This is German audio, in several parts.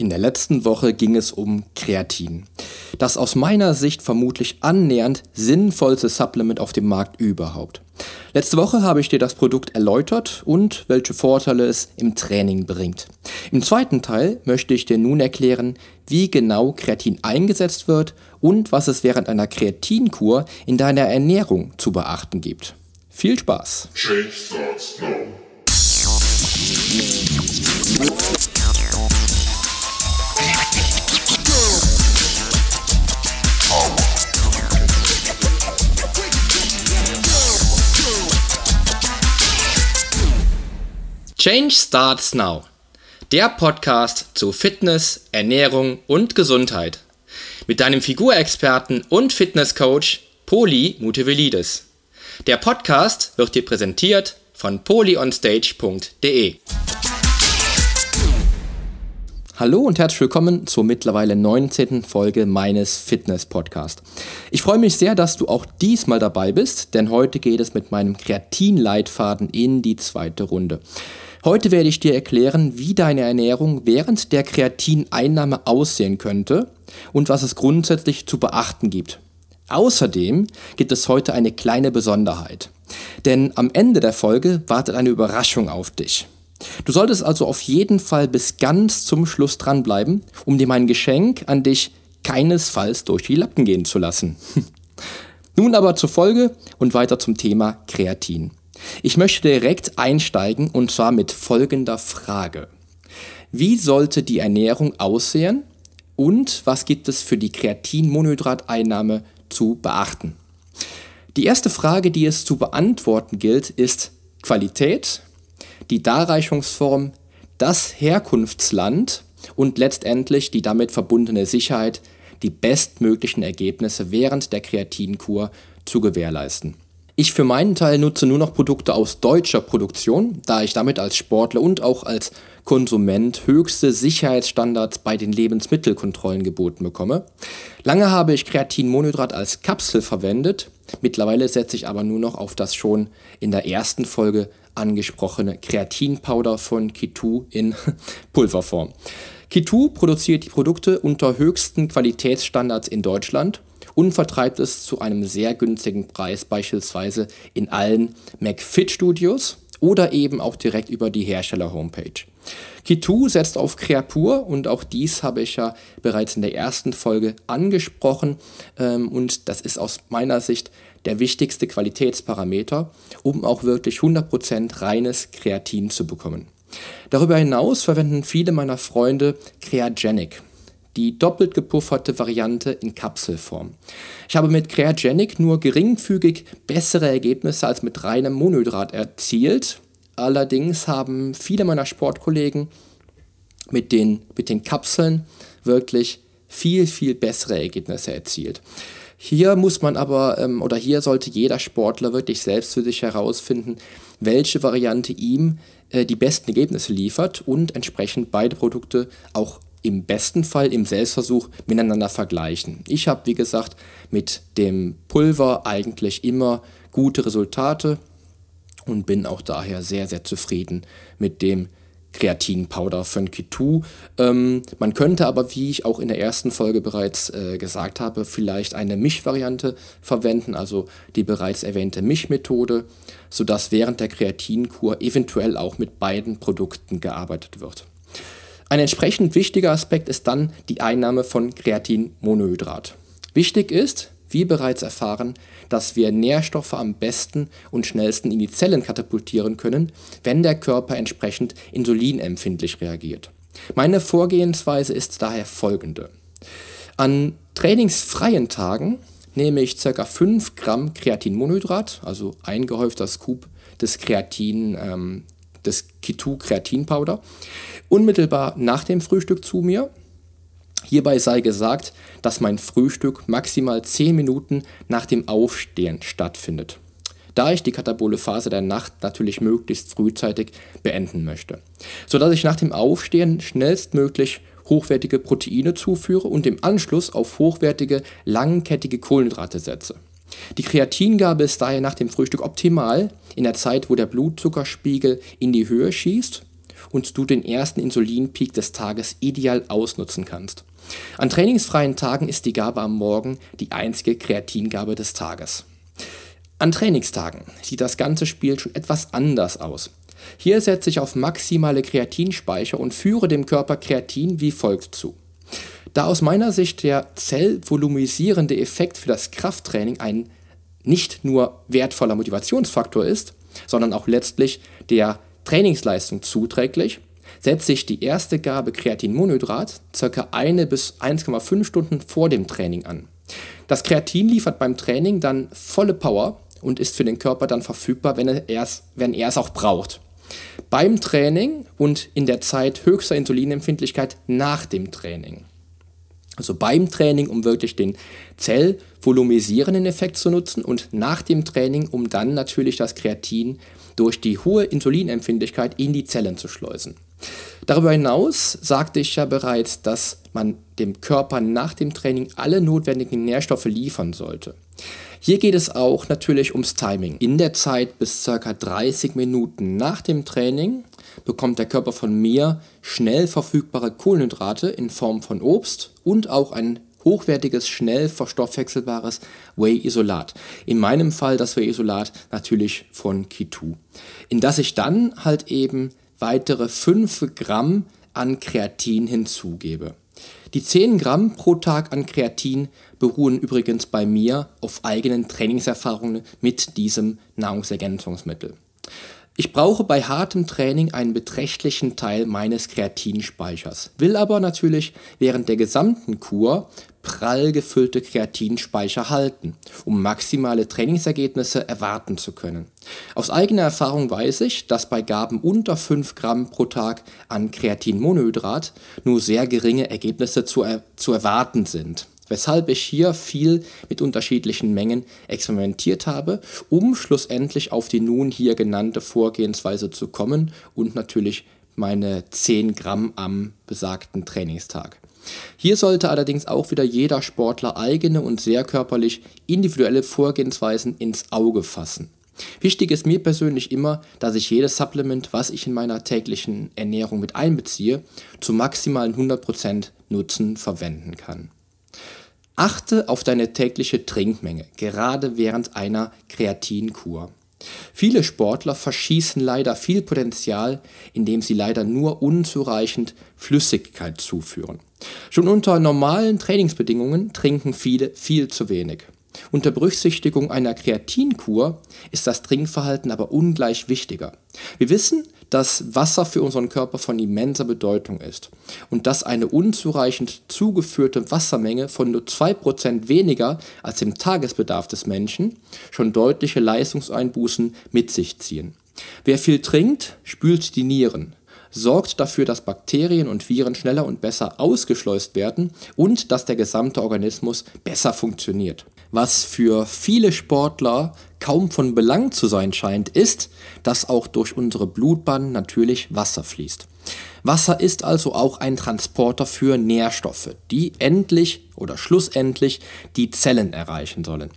In der letzten Woche ging es um Kreatin. Das aus meiner Sicht vermutlich annähernd sinnvollste Supplement auf dem Markt überhaupt. Letzte Woche habe ich dir das Produkt erläutert und welche Vorteile es im Training bringt. Im zweiten Teil möchte ich dir nun erklären, wie genau Kreatin eingesetzt wird und was es während einer Kreatinkur in deiner Ernährung zu beachten gibt. Viel Spaß! Change starts now. Der Podcast zu Fitness, Ernährung und Gesundheit. Mit deinem Figurexperten und Fitnesscoach Poli Mutevelidis. Der Podcast wird dir präsentiert von polyonstage.de. Hallo und herzlich willkommen zur mittlerweile 19. Folge meines Fitness-Podcasts. Ich freue mich sehr, dass du auch diesmal dabei bist, denn heute geht es mit meinem Kreatin-Leitfaden in die zweite Runde. Heute werde ich dir erklären, wie deine Ernährung während der Kreatineinnahme aussehen könnte und was es grundsätzlich zu beachten gibt. Außerdem gibt es heute eine kleine Besonderheit. Denn am Ende der Folge wartet eine Überraschung auf dich. Du solltest also auf jeden Fall bis ganz zum Schluss dranbleiben, um dir mein Geschenk an dich keinesfalls durch die Lappen gehen zu lassen. Nun aber zur Folge und weiter zum Thema Kreatin. Ich möchte direkt einsteigen und zwar mit folgender Frage. Wie sollte die Ernährung aussehen und was gibt es für die Kreatinmonohydrateinnahme zu beachten? Die erste Frage, die es zu beantworten gilt, ist Qualität, die Darreichungsform, das Herkunftsland und letztendlich die damit verbundene Sicherheit, die bestmöglichen Ergebnisse während der Kreatinkur zu gewährleisten. Ich für meinen Teil nutze nur noch Produkte aus deutscher Produktion, da ich damit als Sportler und auch als Konsument höchste Sicherheitsstandards bei den Lebensmittelkontrollen geboten bekomme. Lange habe ich Kreatinmonohydrat als Kapsel verwendet, mittlerweile setze ich aber nur noch auf das schon in der ersten Folge angesprochene Kreatinpowder von Kitu in Pulverform. Kitu produziert die Produkte unter höchsten Qualitätsstandards in Deutschland und vertreibt es zu einem sehr günstigen Preis, beispielsweise in allen McFit Studios oder eben auch direkt über die Hersteller-Homepage. Kitu setzt auf Creapur und auch dies habe ich ja bereits in der ersten Folge angesprochen ähm, und das ist aus meiner Sicht der wichtigste Qualitätsparameter, um auch wirklich 100% reines Kreatin zu bekommen. Darüber hinaus verwenden viele meiner Freunde Creagenic die doppelt gepufferte Variante in Kapselform. Ich habe mit Creagenic nur geringfügig bessere Ergebnisse als mit reinem Monohydrat erzielt. Allerdings haben viele meiner Sportkollegen mit den, mit den Kapseln wirklich viel, viel bessere Ergebnisse erzielt. Hier muss man aber, ähm, oder hier sollte jeder Sportler wirklich selbst für sich herausfinden, welche Variante ihm äh, die besten Ergebnisse liefert und entsprechend beide Produkte auch im besten Fall im Selbstversuch miteinander vergleichen. Ich habe, wie gesagt, mit dem Pulver eigentlich immer gute Resultate und bin auch daher sehr, sehr zufrieden mit dem Kreatinpowder von Kitu. Ähm, man könnte aber, wie ich auch in der ersten Folge bereits äh, gesagt habe, vielleicht eine Mischvariante verwenden, also die bereits erwähnte Mischmethode, sodass während der Kreatinkur eventuell auch mit beiden Produkten gearbeitet wird. Ein entsprechend wichtiger Aspekt ist dann die Einnahme von Kreatinmonohydrat. Wichtig ist, wie bereits erfahren, dass wir Nährstoffe am besten und schnellsten in die Zellen katapultieren können, wenn der Körper entsprechend insulinempfindlich reagiert. Meine Vorgehensweise ist daher folgende. An trainingsfreien Tagen nehme ich ca. 5 Gramm Kreatinmonohydrat, also ein gehäufter Scoop des Kreatin ähm, des Kitu Kreatinpowder, unmittelbar nach dem Frühstück zu mir. Hierbei sei gesagt, dass mein Frühstück maximal 10 Minuten nach dem Aufstehen stattfindet, da ich die katabole Phase der Nacht natürlich möglichst frühzeitig beenden möchte, sodass ich nach dem Aufstehen schnellstmöglich hochwertige Proteine zuführe und im Anschluss auf hochwertige langkettige Kohlenhydrate setze. Die Kreatingabe ist daher nach dem Frühstück optimal in der Zeit, wo der Blutzuckerspiegel in die Höhe schießt und du den ersten Insulinpeak des Tages ideal ausnutzen kannst. An trainingsfreien Tagen ist die Gabe am Morgen die einzige Kreatingabe des Tages. An Trainingstagen sieht das ganze Spiel schon etwas anders aus. Hier setze ich auf maximale Kreatinspeicher und führe dem Körper Kreatin wie folgt zu. Da aus meiner Sicht der zellvolumisierende Effekt für das Krafttraining ein nicht nur wertvoller Motivationsfaktor ist, sondern auch letztlich der Trainingsleistung zuträglich, setze ich die erste Gabe Kreatinmonohydrat ca. 1 bis 1,5 Stunden vor dem Training an. Das Kreatin liefert beim Training dann volle Power und ist für den Körper dann verfügbar, wenn er es, wenn er es auch braucht. Beim Training und in der Zeit höchster Insulinempfindlichkeit nach dem Training. Also beim Training, um wirklich den zellvolumisierenden Effekt zu nutzen und nach dem Training, um dann natürlich das Kreatin durch die hohe Insulinempfindlichkeit in die Zellen zu schleusen. Darüber hinaus sagte ich ja bereits, dass man dem Körper nach dem Training alle notwendigen Nährstoffe liefern sollte. Hier geht es auch natürlich ums Timing. In der Zeit bis ca. 30 Minuten nach dem Training bekommt der Körper von mir schnell verfügbare Kohlenhydrate in Form von Obst und auch ein hochwertiges, schnell verstoffwechselbares Whey-Isolat. In meinem Fall das Whey-Isolat natürlich von Kitu. In das ich dann halt eben weitere 5 Gramm an Kreatin hinzugebe. Die 10 Gramm pro Tag an Kreatin beruhen übrigens bei mir auf eigenen Trainingserfahrungen mit diesem Nahrungsergänzungsmittel. Ich brauche bei hartem Training einen beträchtlichen Teil meines Kreatinspeichers, will aber natürlich während der gesamten Kur prall gefüllte Kreatinspeicher halten, um maximale Trainingsergebnisse erwarten zu können. Aus eigener Erfahrung weiß ich, dass bei Gaben unter 5 Gramm pro Tag an Kreatinmonohydrat nur sehr geringe Ergebnisse zu, er zu erwarten sind weshalb ich hier viel mit unterschiedlichen Mengen experimentiert habe, um schlussendlich auf die nun hier genannte Vorgehensweise zu kommen und natürlich meine 10 Gramm am besagten Trainingstag. Hier sollte allerdings auch wieder jeder Sportler eigene und sehr körperlich individuelle Vorgehensweisen ins Auge fassen. Wichtig ist mir persönlich immer, dass ich jedes Supplement, was ich in meiner täglichen Ernährung mit einbeziehe, zu maximalen 100% Nutzen verwenden kann. Achte auf deine tägliche Trinkmenge, gerade während einer Kreatinkur. Viele Sportler verschießen leider viel Potenzial, indem sie leider nur unzureichend Flüssigkeit zuführen. Schon unter normalen Trainingsbedingungen trinken viele viel zu wenig. Unter Berücksichtigung einer Kreatinkur ist das Trinkverhalten aber ungleich wichtiger. Wir wissen, dass Wasser für unseren Körper von immenser Bedeutung ist und dass eine unzureichend zugeführte Wassermenge von nur 2% weniger als im Tagesbedarf des Menschen schon deutliche Leistungseinbußen mit sich ziehen. Wer viel trinkt, spült die Nieren, sorgt dafür, dass Bakterien und Viren schneller und besser ausgeschleust werden und dass der gesamte Organismus besser funktioniert. Was für viele Sportler kaum von Belang zu sein scheint, ist, dass auch durch unsere Blutbahn natürlich Wasser fließt. Wasser ist also auch ein Transporter für Nährstoffe, die endlich oder schlussendlich die Zellen erreichen sollen.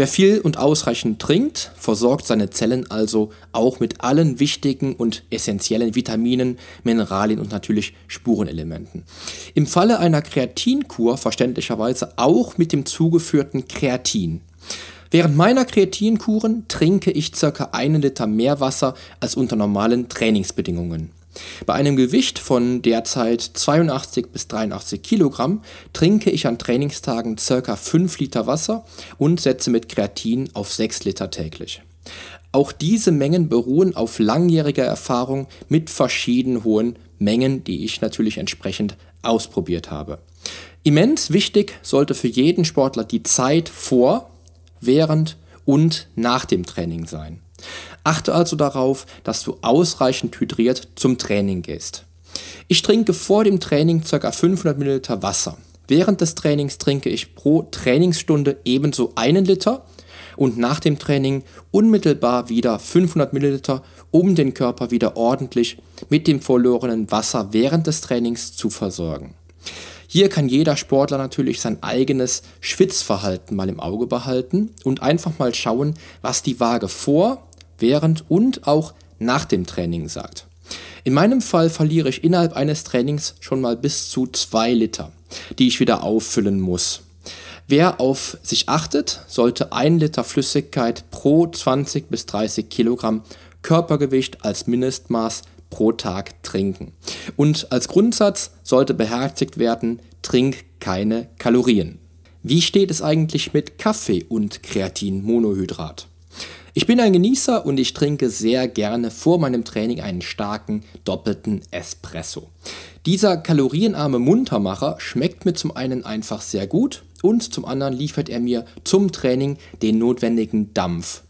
Wer viel und ausreichend trinkt, versorgt seine Zellen also auch mit allen wichtigen und essentiellen Vitaminen, Mineralien und natürlich Spurenelementen. Im Falle einer Kreatinkur verständlicherweise auch mit dem zugeführten Kreatin. Während meiner Kreatinkuren trinke ich ca. einen Liter mehr Wasser als unter normalen Trainingsbedingungen. Bei einem Gewicht von derzeit 82 bis 83 Kilogramm trinke ich an Trainingstagen ca. 5 Liter Wasser und setze mit Kreatin auf 6 Liter täglich. Auch diese Mengen beruhen auf langjähriger Erfahrung mit verschieden hohen Mengen, die ich natürlich entsprechend ausprobiert habe. Immens wichtig sollte für jeden Sportler die Zeit vor, während und nach dem Training sein. Achte also darauf, dass du ausreichend hydriert zum Training gehst. Ich trinke vor dem Training ca. 500 ml Wasser. Während des Trainings trinke ich pro Trainingsstunde ebenso einen Liter und nach dem Training unmittelbar wieder 500 Milliliter, um den Körper wieder ordentlich mit dem verlorenen Wasser während des Trainings zu versorgen. Hier kann jeder Sportler natürlich sein eigenes Schwitzverhalten mal im Auge behalten und einfach mal schauen, was die Waage vor während und auch nach dem Training sagt. In meinem Fall verliere ich innerhalb eines Trainings schon mal bis zu 2 Liter, die ich wieder auffüllen muss. Wer auf sich achtet, sollte 1 Liter Flüssigkeit pro 20 bis 30 Kilogramm Körpergewicht als Mindestmaß pro Tag trinken. Und als Grundsatz sollte beherzigt werden, trink keine Kalorien. Wie steht es eigentlich mit Kaffee und Kreatinmonohydrat? Ich bin ein Genießer und ich trinke sehr gerne vor meinem Training einen starken doppelten Espresso. Dieser kalorienarme Muntermacher schmeckt mir zum einen einfach sehr gut und zum anderen liefert er mir zum Training den notwendigen Dampf.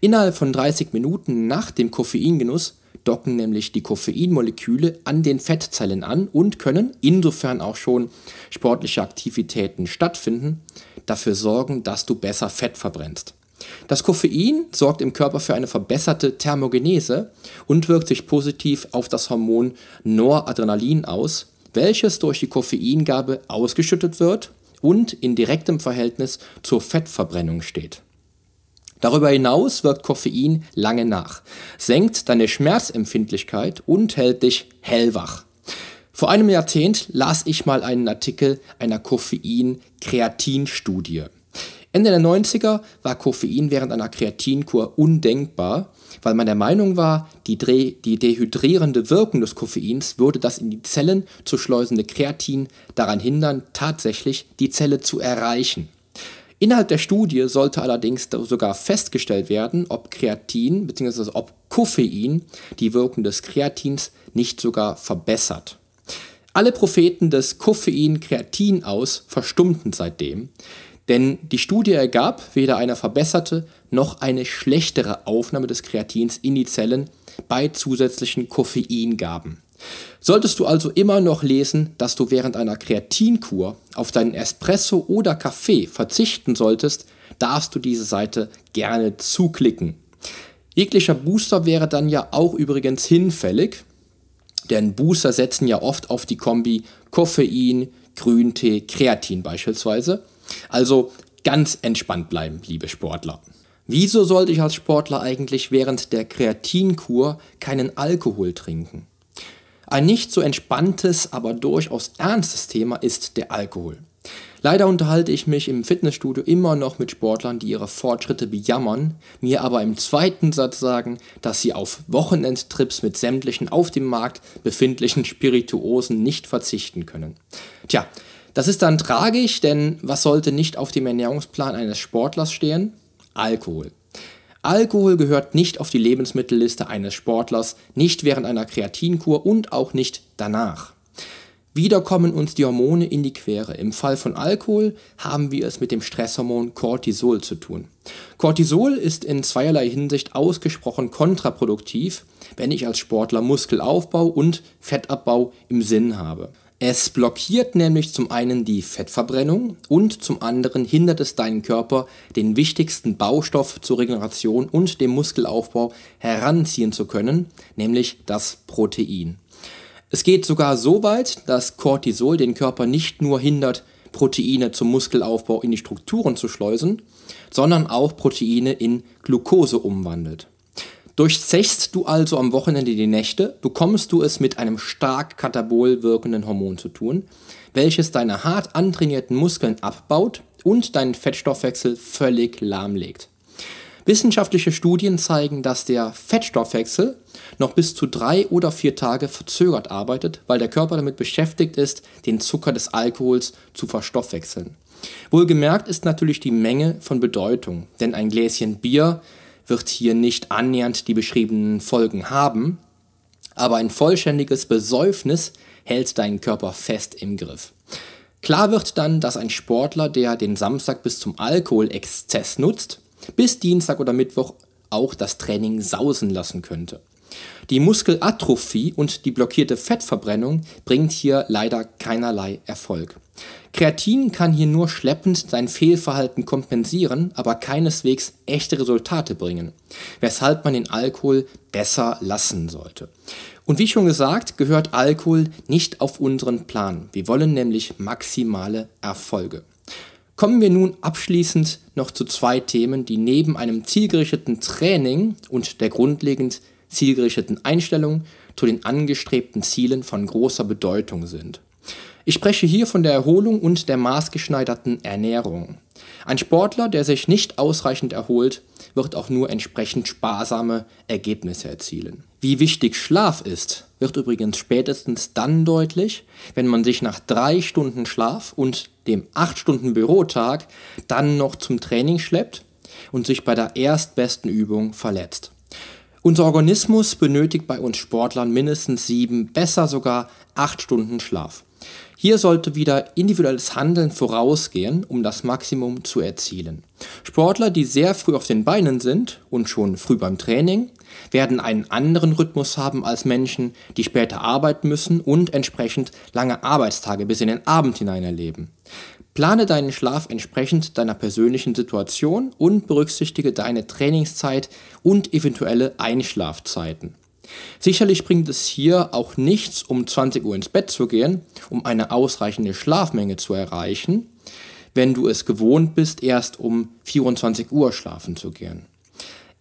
Innerhalb von 30 Minuten nach dem Koffeingenuss docken nämlich die Koffeinmoleküle an den Fettzellen an und können, insofern auch schon sportliche Aktivitäten stattfinden, dafür sorgen, dass du besser Fett verbrennst. Das Koffein sorgt im Körper für eine verbesserte Thermogenese und wirkt sich positiv auf das Hormon Noradrenalin aus, welches durch die Koffeingabe ausgeschüttet wird und in direktem Verhältnis zur Fettverbrennung steht. Darüber hinaus wirkt Koffein lange nach, senkt deine Schmerzempfindlichkeit und hält dich hellwach. Vor einem Jahrzehnt las ich mal einen Artikel einer Koffein-Kreatin-Studie. Ende der 90er war Koffein während einer Kreatinkur undenkbar, weil man der Meinung war, die, die, dehydrierende Wirkung des Koffeins würde das in die Zellen zu schleusende Kreatin daran hindern, tatsächlich die Zelle zu erreichen. Innerhalb der Studie sollte allerdings sogar festgestellt werden, ob Kreatin bzw. ob Koffein die Wirkung des Kreatins nicht sogar verbessert. Alle Propheten des Koffein-Kreatin aus verstummten seitdem. Denn die Studie ergab weder eine verbesserte noch eine schlechtere Aufnahme des Kreatins in die Zellen bei zusätzlichen Koffeingaben. Solltest du also immer noch lesen, dass du während einer Kreatinkur auf deinen Espresso oder Kaffee verzichten solltest, darfst du diese Seite gerne zuklicken. Jeglicher Booster wäre dann ja auch übrigens hinfällig, denn Booster setzen ja oft auf die Kombi Koffein, Grüntee, Kreatin beispielsweise. Also ganz entspannt bleiben, liebe Sportler. Wieso sollte ich als Sportler eigentlich während der Kreatinkur keinen Alkohol trinken? Ein nicht so entspanntes, aber durchaus ernstes Thema ist der Alkohol. Leider unterhalte ich mich im Fitnessstudio immer noch mit Sportlern, die ihre Fortschritte bejammern, mir aber im zweiten Satz sagen, dass sie auf Wochenendtrips mit sämtlichen auf dem Markt befindlichen Spirituosen nicht verzichten können. Tja, das ist dann tragisch, denn was sollte nicht auf dem Ernährungsplan eines Sportlers stehen? Alkohol. Alkohol gehört nicht auf die Lebensmittelliste eines Sportlers, nicht während einer Kreatinkur und auch nicht danach. Wieder kommen uns die Hormone in die Quere. Im Fall von Alkohol haben wir es mit dem Stresshormon Cortisol zu tun. Cortisol ist in zweierlei Hinsicht ausgesprochen kontraproduktiv, wenn ich als Sportler Muskelaufbau und Fettabbau im Sinn habe. Es blockiert nämlich zum einen die Fettverbrennung und zum anderen hindert es deinen Körper, den wichtigsten Baustoff zur Regeneration und dem Muskelaufbau heranziehen zu können, nämlich das Protein. Es geht sogar so weit, dass Cortisol den Körper nicht nur hindert, Proteine zum Muskelaufbau in die Strukturen zu schleusen, sondern auch Proteine in Glucose umwandelt. Durchzechst du also am Wochenende die Nächte, bekommst du es mit einem stark katabol wirkenden Hormon zu tun, welches deine hart antrainierten Muskeln abbaut und deinen Fettstoffwechsel völlig lahmlegt. Wissenschaftliche Studien zeigen, dass der Fettstoffwechsel noch bis zu drei oder vier Tage verzögert arbeitet, weil der Körper damit beschäftigt ist, den Zucker des Alkohols zu verstoffwechseln. Wohlgemerkt ist natürlich die Menge von Bedeutung, denn ein Gläschen Bier wird hier nicht annähernd die beschriebenen Folgen haben, aber ein vollständiges Besäufnis hält deinen Körper fest im Griff. Klar wird dann, dass ein Sportler, der den Samstag bis zum Alkoholexzess nutzt, bis Dienstag oder Mittwoch auch das Training sausen lassen könnte. Die Muskelatrophie und die blockierte Fettverbrennung bringt hier leider keinerlei Erfolg. Kreatin kann hier nur schleppend sein Fehlverhalten kompensieren, aber keineswegs echte Resultate bringen, weshalb man den Alkohol besser lassen sollte. Und wie schon gesagt, gehört Alkohol nicht auf unseren Plan. Wir wollen nämlich maximale Erfolge. Kommen wir nun abschließend noch zu zwei Themen, die neben einem zielgerichteten Training und der grundlegend zielgerichteten Einstellung zu den angestrebten Zielen von großer Bedeutung sind. Ich spreche hier von der Erholung und der maßgeschneiderten Ernährung. Ein Sportler, der sich nicht ausreichend erholt, wird auch nur entsprechend sparsame Ergebnisse erzielen. Wie wichtig Schlaf ist, wird übrigens spätestens dann deutlich, wenn man sich nach drei Stunden Schlaf und dem acht Stunden Bürotag dann noch zum Training schleppt und sich bei der erstbesten Übung verletzt. Unser Organismus benötigt bei uns Sportlern mindestens sieben, besser sogar acht Stunden Schlaf. Hier sollte wieder individuelles Handeln vorausgehen, um das Maximum zu erzielen. Sportler, die sehr früh auf den Beinen sind und schon früh beim Training, werden einen anderen Rhythmus haben als Menschen, die später arbeiten müssen und entsprechend lange Arbeitstage bis in den Abend hinein erleben. Plane deinen Schlaf entsprechend deiner persönlichen Situation und berücksichtige deine Trainingszeit und eventuelle Einschlafzeiten. Sicherlich bringt es hier auch nichts, um 20 Uhr ins Bett zu gehen, um eine ausreichende Schlafmenge zu erreichen, wenn du es gewohnt bist, erst um 24 Uhr schlafen zu gehen.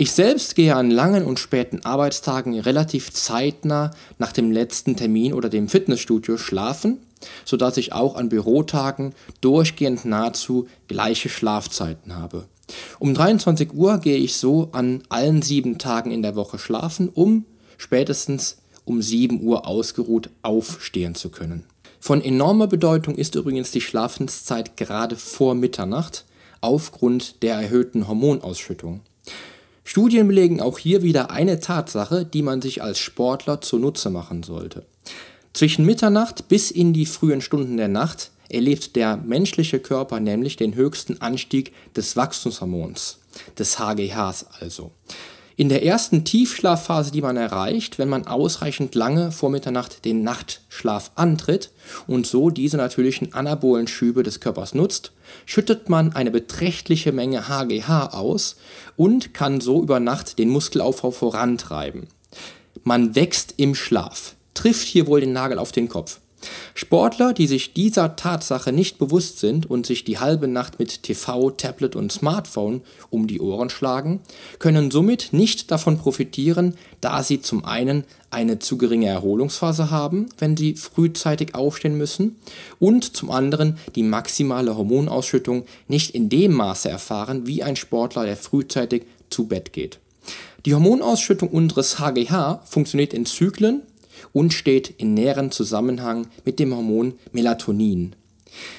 Ich selbst gehe an langen und späten Arbeitstagen relativ zeitnah nach dem letzten Termin oder dem Fitnessstudio schlafen, sodass ich auch an Bürotagen durchgehend nahezu gleiche Schlafzeiten habe. Um 23 Uhr gehe ich so an allen sieben Tagen in der Woche schlafen, um spätestens um 7 Uhr ausgeruht aufstehen zu können. Von enormer Bedeutung ist übrigens die Schlafenszeit gerade vor Mitternacht aufgrund der erhöhten Hormonausschüttung. Studien belegen auch hier wieder eine Tatsache, die man sich als Sportler zunutze machen sollte. Zwischen Mitternacht bis in die frühen Stunden der Nacht erlebt der menschliche Körper nämlich den höchsten Anstieg des Wachstumshormons, des HGHs also. In der ersten Tiefschlafphase, die man erreicht, wenn man ausreichend lange vor Mitternacht den Nachtschlaf antritt und so diese natürlichen anabolen Schübe des Körpers nutzt, schüttet man eine beträchtliche Menge HGH aus und kann so über Nacht den Muskelaufbau vorantreiben. Man wächst im Schlaf, trifft hier wohl den Nagel auf den Kopf. Sportler, die sich dieser Tatsache nicht bewusst sind und sich die halbe Nacht mit TV, Tablet und Smartphone um die Ohren schlagen, können somit nicht davon profitieren, da sie zum einen eine zu geringe Erholungsphase haben, wenn sie frühzeitig aufstehen müssen, und zum anderen die maximale Hormonausschüttung nicht in dem Maße erfahren wie ein Sportler, der frühzeitig zu Bett geht. Die Hormonausschüttung unseres HGH funktioniert in Zyklen und steht in näherem Zusammenhang mit dem Hormon Melatonin.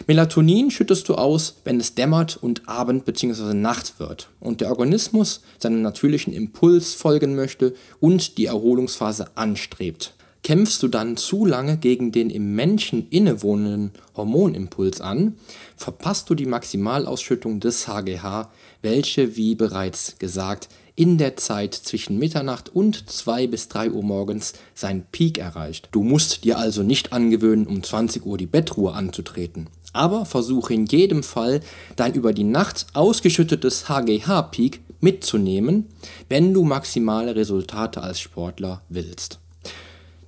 Melatonin schüttest du aus, wenn es dämmert und Abend bzw. Nacht wird und der Organismus seinem natürlichen Impuls folgen möchte und die Erholungsphase anstrebt. Kämpfst du dann zu lange gegen den im Menschen innewohnenden Hormonimpuls an, verpasst du die Maximalausschüttung des HGH, welche, wie bereits gesagt, in der Zeit zwischen Mitternacht und 2 bis 3 Uhr morgens seinen Peak erreicht. Du musst dir also nicht angewöhnen, um 20 Uhr die Bettruhe anzutreten. Aber versuche in jedem Fall dein über die Nacht ausgeschüttetes HGH-Peak mitzunehmen, wenn du maximale Resultate als Sportler willst.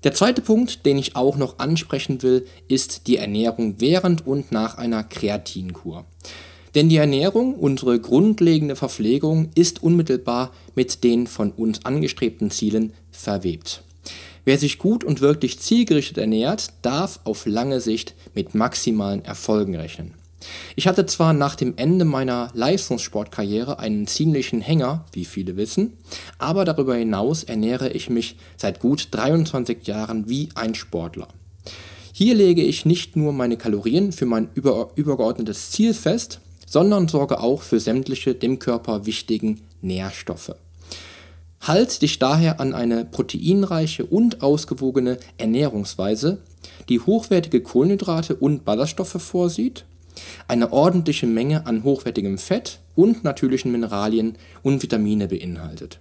Der zweite Punkt, den ich auch noch ansprechen will, ist die Ernährung während und nach einer Kreatinkur. Denn die Ernährung, unsere grundlegende Verpflegung, ist unmittelbar mit den von uns angestrebten Zielen verwebt. Wer sich gut und wirklich zielgerichtet ernährt, darf auf lange Sicht mit maximalen Erfolgen rechnen. Ich hatte zwar nach dem Ende meiner Leistungssportkarriere einen ziemlichen Hänger, wie viele wissen, aber darüber hinaus ernähre ich mich seit gut 23 Jahren wie ein Sportler. Hier lege ich nicht nur meine Kalorien für mein über, übergeordnetes Ziel fest, sondern sorge auch für sämtliche dem Körper wichtigen Nährstoffe. Halt dich daher an eine proteinreiche und ausgewogene Ernährungsweise, die hochwertige Kohlenhydrate und Ballaststoffe vorsieht, eine ordentliche Menge an hochwertigem Fett und natürlichen Mineralien und Vitamine beinhaltet.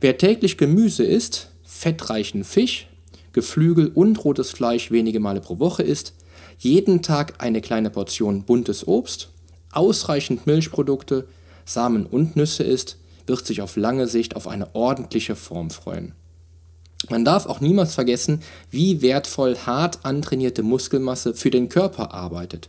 Wer täglich Gemüse isst, fettreichen Fisch, Geflügel und rotes Fleisch wenige Male pro Woche isst, jeden Tag eine kleine Portion buntes Obst ausreichend Milchprodukte, Samen und Nüsse isst, wird sich auf lange Sicht auf eine ordentliche Form freuen. Man darf auch niemals vergessen, wie wertvoll hart antrainierte Muskelmasse für den Körper arbeitet.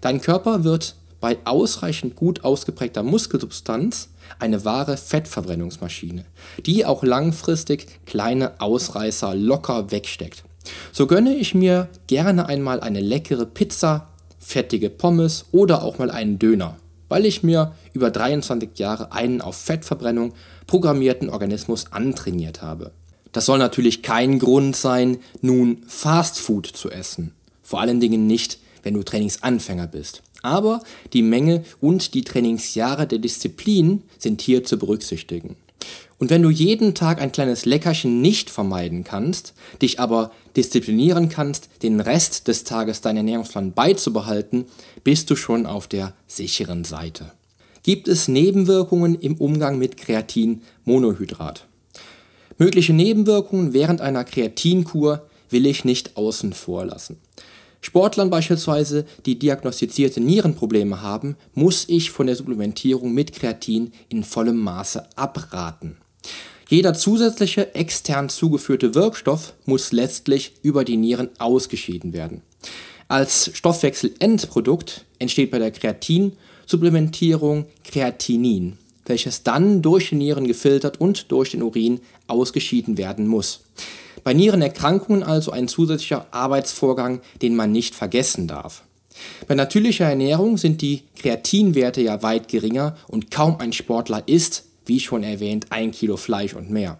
Dein Körper wird bei ausreichend gut ausgeprägter Muskelsubstanz eine wahre Fettverbrennungsmaschine, die auch langfristig kleine Ausreißer locker wegsteckt. So gönne ich mir gerne einmal eine leckere Pizza, fettige Pommes oder auch mal einen Döner, weil ich mir über 23 Jahre einen auf Fettverbrennung programmierten Organismus antrainiert habe. Das soll natürlich kein Grund sein, nun Fast Food zu essen. Vor allen Dingen nicht, wenn du Trainingsanfänger bist. Aber die Menge und die Trainingsjahre der Disziplin sind hier zu berücksichtigen. Und wenn du jeden Tag ein kleines Leckerchen nicht vermeiden kannst, dich aber disziplinieren kannst, den Rest des Tages deinen Ernährungsplan beizubehalten, bist du schon auf der sicheren Seite. Gibt es Nebenwirkungen im Umgang mit Kreatinmonohydrat? Mögliche Nebenwirkungen während einer Kreatinkur will ich nicht außen vor lassen. Sportlern beispielsweise, die diagnostizierte Nierenprobleme haben, muss ich von der Supplementierung mit Kreatin in vollem Maße abraten. Jeder zusätzliche extern zugeführte Wirkstoff muss letztlich über die Nieren ausgeschieden werden. Als Stoffwechselendprodukt entsteht bei der Kreatinsupplementierung Kreatinin, welches dann durch die Nieren gefiltert und durch den Urin ausgeschieden werden muss. Bei Nierenerkrankungen also ein zusätzlicher Arbeitsvorgang, den man nicht vergessen darf. Bei natürlicher Ernährung sind die Kreatinwerte ja weit geringer und kaum ein Sportler isst, wie schon erwähnt, ein Kilo Fleisch und mehr.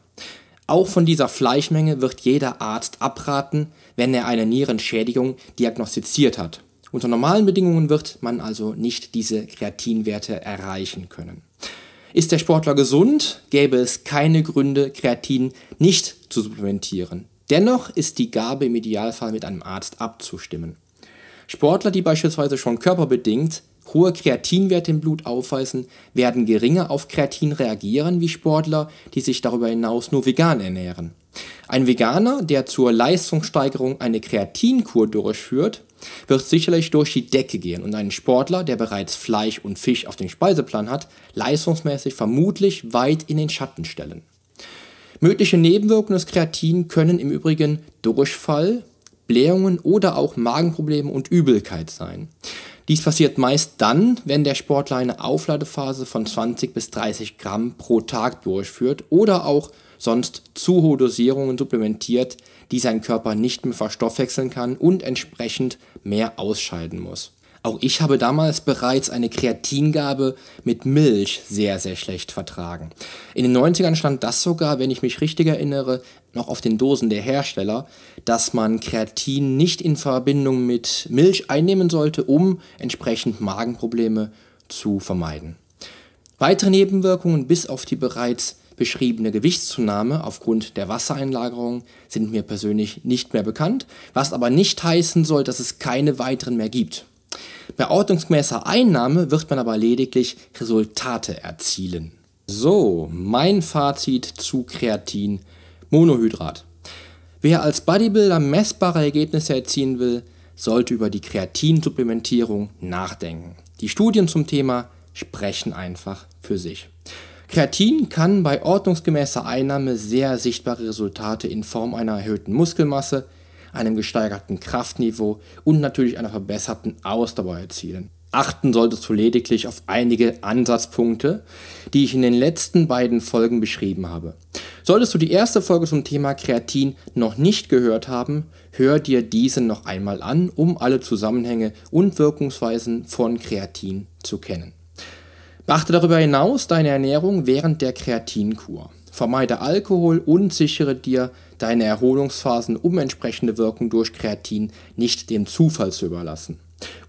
Auch von dieser Fleischmenge wird jeder Arzt abraten, wenn er eine Nierenschädigung diagnostiziert hat. Unter normalen Bedingungen wird man also nicht diese Kreatinwerte erreichen können. Ist der Sportler gesund, gäbe es keine Gründe, Kreatin nicht zu supplementieren. Dennoch ist die Gabe im Idealfall mit einem Arzt abzustimmen. Sportler, die beispielsweise schon körperbedingt hohe Kreatinwerte im Blut aufweisen, werden geringer auf Kreatin reagieren wie Sportler, die sich darüber hinaus nur vegan ernähren. Ein Veganer, der zur Leistungssteigerung eine Kreatinkur durchführt, wird sicherlich durch die Decke gehen und ein Sportler, der bereits Fleisch und Fisch auf dem Speiseplan hat, leistungsmäßig vermutlich weit in den Schatten stellen. Mögliche Nebenwirkungen des Kreatin können im Übrigen Durchfall, Blähungen oder auch Magenprobleme und Übelkeit sein. Dies passiert meist dann, wenn der Sportler eine Aufladephase von 20 bis 30 Gramm pro Tag durchführt oder auch sonst zu hohe Dosierungen supplementiert, die sein Körper nicht mehr verstoffwechseln kann und entsprechend mehr ausscheiden muss. Auch ich habe damals bereits eine Kreatingabe mit Milch sehr, sehr schlecht vertragen. In den 90ern stand das sogar, wenn ich mich richtig erinnere, noch auf den Dosen der Hersteller, dass man Kreatin nicht in Verbindung mit Milch einnehmen sollte, um entsprechend Magenprobleme zu vermeiden. Weitere Nebenwirkungen bis auf die bereits beschriebene Gewichtszunahme aufgrund der Wassereinlagerung sind mir persönlich nicht mehr bekannt, was aber nicht heißen soll, dass es keine weiteren mehr gibt. Bei ordnungsgemäßer Einnahme wird man aber lediglich Resultate erzielen. So, mein Fazit zu Kreatin Monohydrat. Wer als Bodybuilder messbare Ergebnisse erzielen will, sollte über die Kreatinsupplementierung nachdenken. Die Studien zum Thema sprechen einfach für sich. Kreatin kann bei ordnungsgemäßer Einnahme sehr sichtbare Resultate in Form einer erhöhten Muskelmasse, einem gesteigerten Kraftniveau und natürlich einer verbesserten Ausdauer erzielen. Achten solltest du lediglich auf einige Ansatzpunkte, die ich in den letzten beiden Folgen beschrieben habe. Solltest du die erste Folge zum Thema Kreatin noch nicht gehört haben, hör dir diese noch einmal an, um alle Zusammenhänge und Wirkungsweisen von Kreatin zu kennen. Beachte darüber hinaus deine Ernährung während der Kreatinkur. Vermeide Alkohol und sichere dir deine Erholungsphasen, um entsprechende Wirkung durch Kreatin nicht dem Zufall zu überlassen.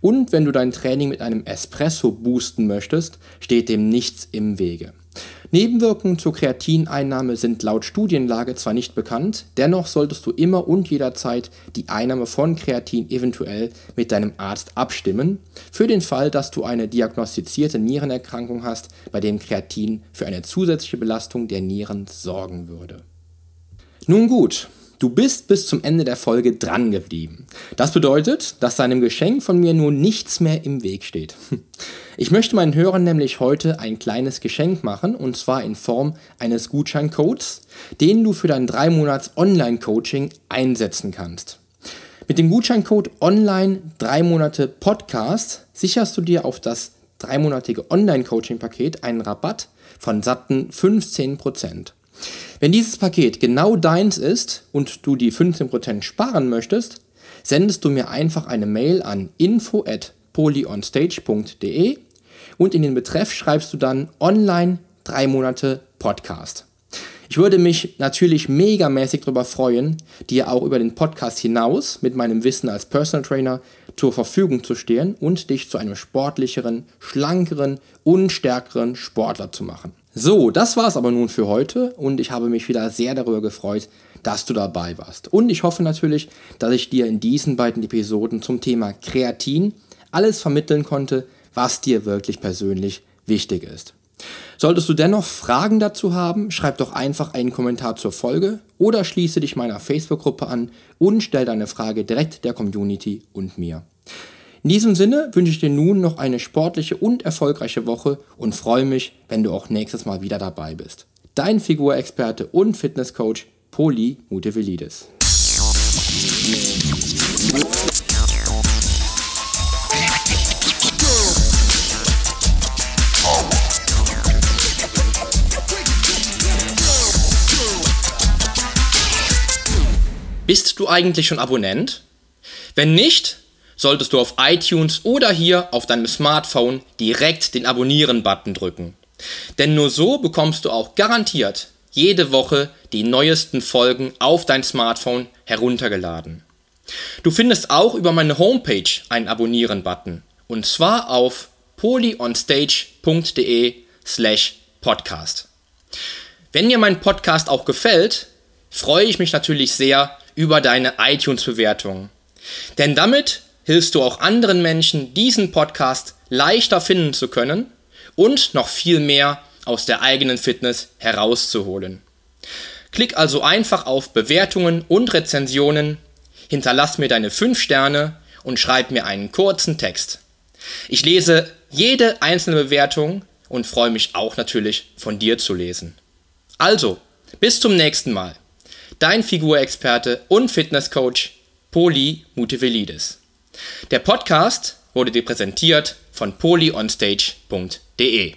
Und wenn du dein Training mit einem Espresso boosten möchtest, steht dem nichts im Wege. Nebenwirkungen zur Kreatineinnahme sind laut Studienlage zwar nicht bekannt, dennoch solltest du immer und jederzeit die Einnahme von Kreatin eventuell mit deinem Arzt abstimmen, für den Fall, dass du eine diagnostizierte Nierenerkrankung hast, bei dem Kreatin für eine zusätzliche Belastung der Nieren sorgen würde. Nun gut, Du bist bis zum Ende der Folge dran geblieben. Das bedeutet, dass deinem Geschenk von mir nun nichts mehr im Weg steht. Ich möchte meinen Hörern nämlich heute ein kleines Geschenk machen und zwar in Form eines Gutscheincodes, den du für dein 3 Monats Online-Coaching einsetzen kannst. Mit dem Gutscheincode Online 3 Monate Podcast sicherst du dir auf das dreimonatige Online-Coaching-Paket einen Rabatt von satten 15%. Wenn dieses Paket genau deins ist und du die 15% sparen möchtest, sendest du mir einfach eine Mail an info at polyonstage.de und in den Betreff schreibst du dann online drei Monate Podcast. Ich würde mich natürlich megamäßig darüber freuen, dir auch über den Podcast hinaus mit meinem Wissen als Personal Trainer zur Verfügung zu stehen und dich zu einem sportlicheren, schlankeren und stärkeren Sportler zu machen. So, das war es aber nun für heute und ich habe mich wieder sehr darüber gefreut, dass du dabei warst. Und ich hoffe natürlich, dass ich dir in diesen beiden Episoden zum Thema Kreatin alles vermitteln konnte, was dir wirklich persönlich wichtig ist. Solltest du dennoch Fragen dazu haben, schreib doch einfach einen Kommentar zur Folge oder schließe dich meiner Facebook-Gruppe an und stell deine Frage direkt der Community und mir. In diesem Sinne wünsche ich dir nun noch eine sportliche und erfolgreiche Woche und freue mich, wenn du auch nächstes Mal wieder dabei bist. Dein Figurexperte und Fitnesscoach Poli Mutevelidis. Bist du eigentlich schon Abonnent? Wenn nicht, solltest du auf iTunes oder hier auf deinem Smartphone direkt den Abonnieren-Button drücken. Denn nur so bekommst du auch garantiert jede Woche die neuesten Folgen auf dein Smartphone heruntergeladen. Du findest auch über meine Homepage einen Abonnieren-Button und zwar auf polyonstage.de slash podcast. Wenn dir mein Podcast auch gefällt, freue ich mich natürlich sehr über deine iTunes-Bewertung. Denn damit hilfst du auch anderen Menschen, diesen Podcast leichter finden zu können und noch viel mehr aus der eigenen Fitness herauszuholen. Klick also einfach auf Bewertungen und Rezensionen, hinterlass mir deine 5 Sterne und schreib mir einen kurzen Text. Ich lese jede einzelne Bewertung und freue mich auch natürlich von dir zu lesen. Also, bis zum nächsten Mal dein Figurexperte und Fitnesscoach Poli Mutevelidis. Der Podcast wurde dir präsentiert von polyonstage.de.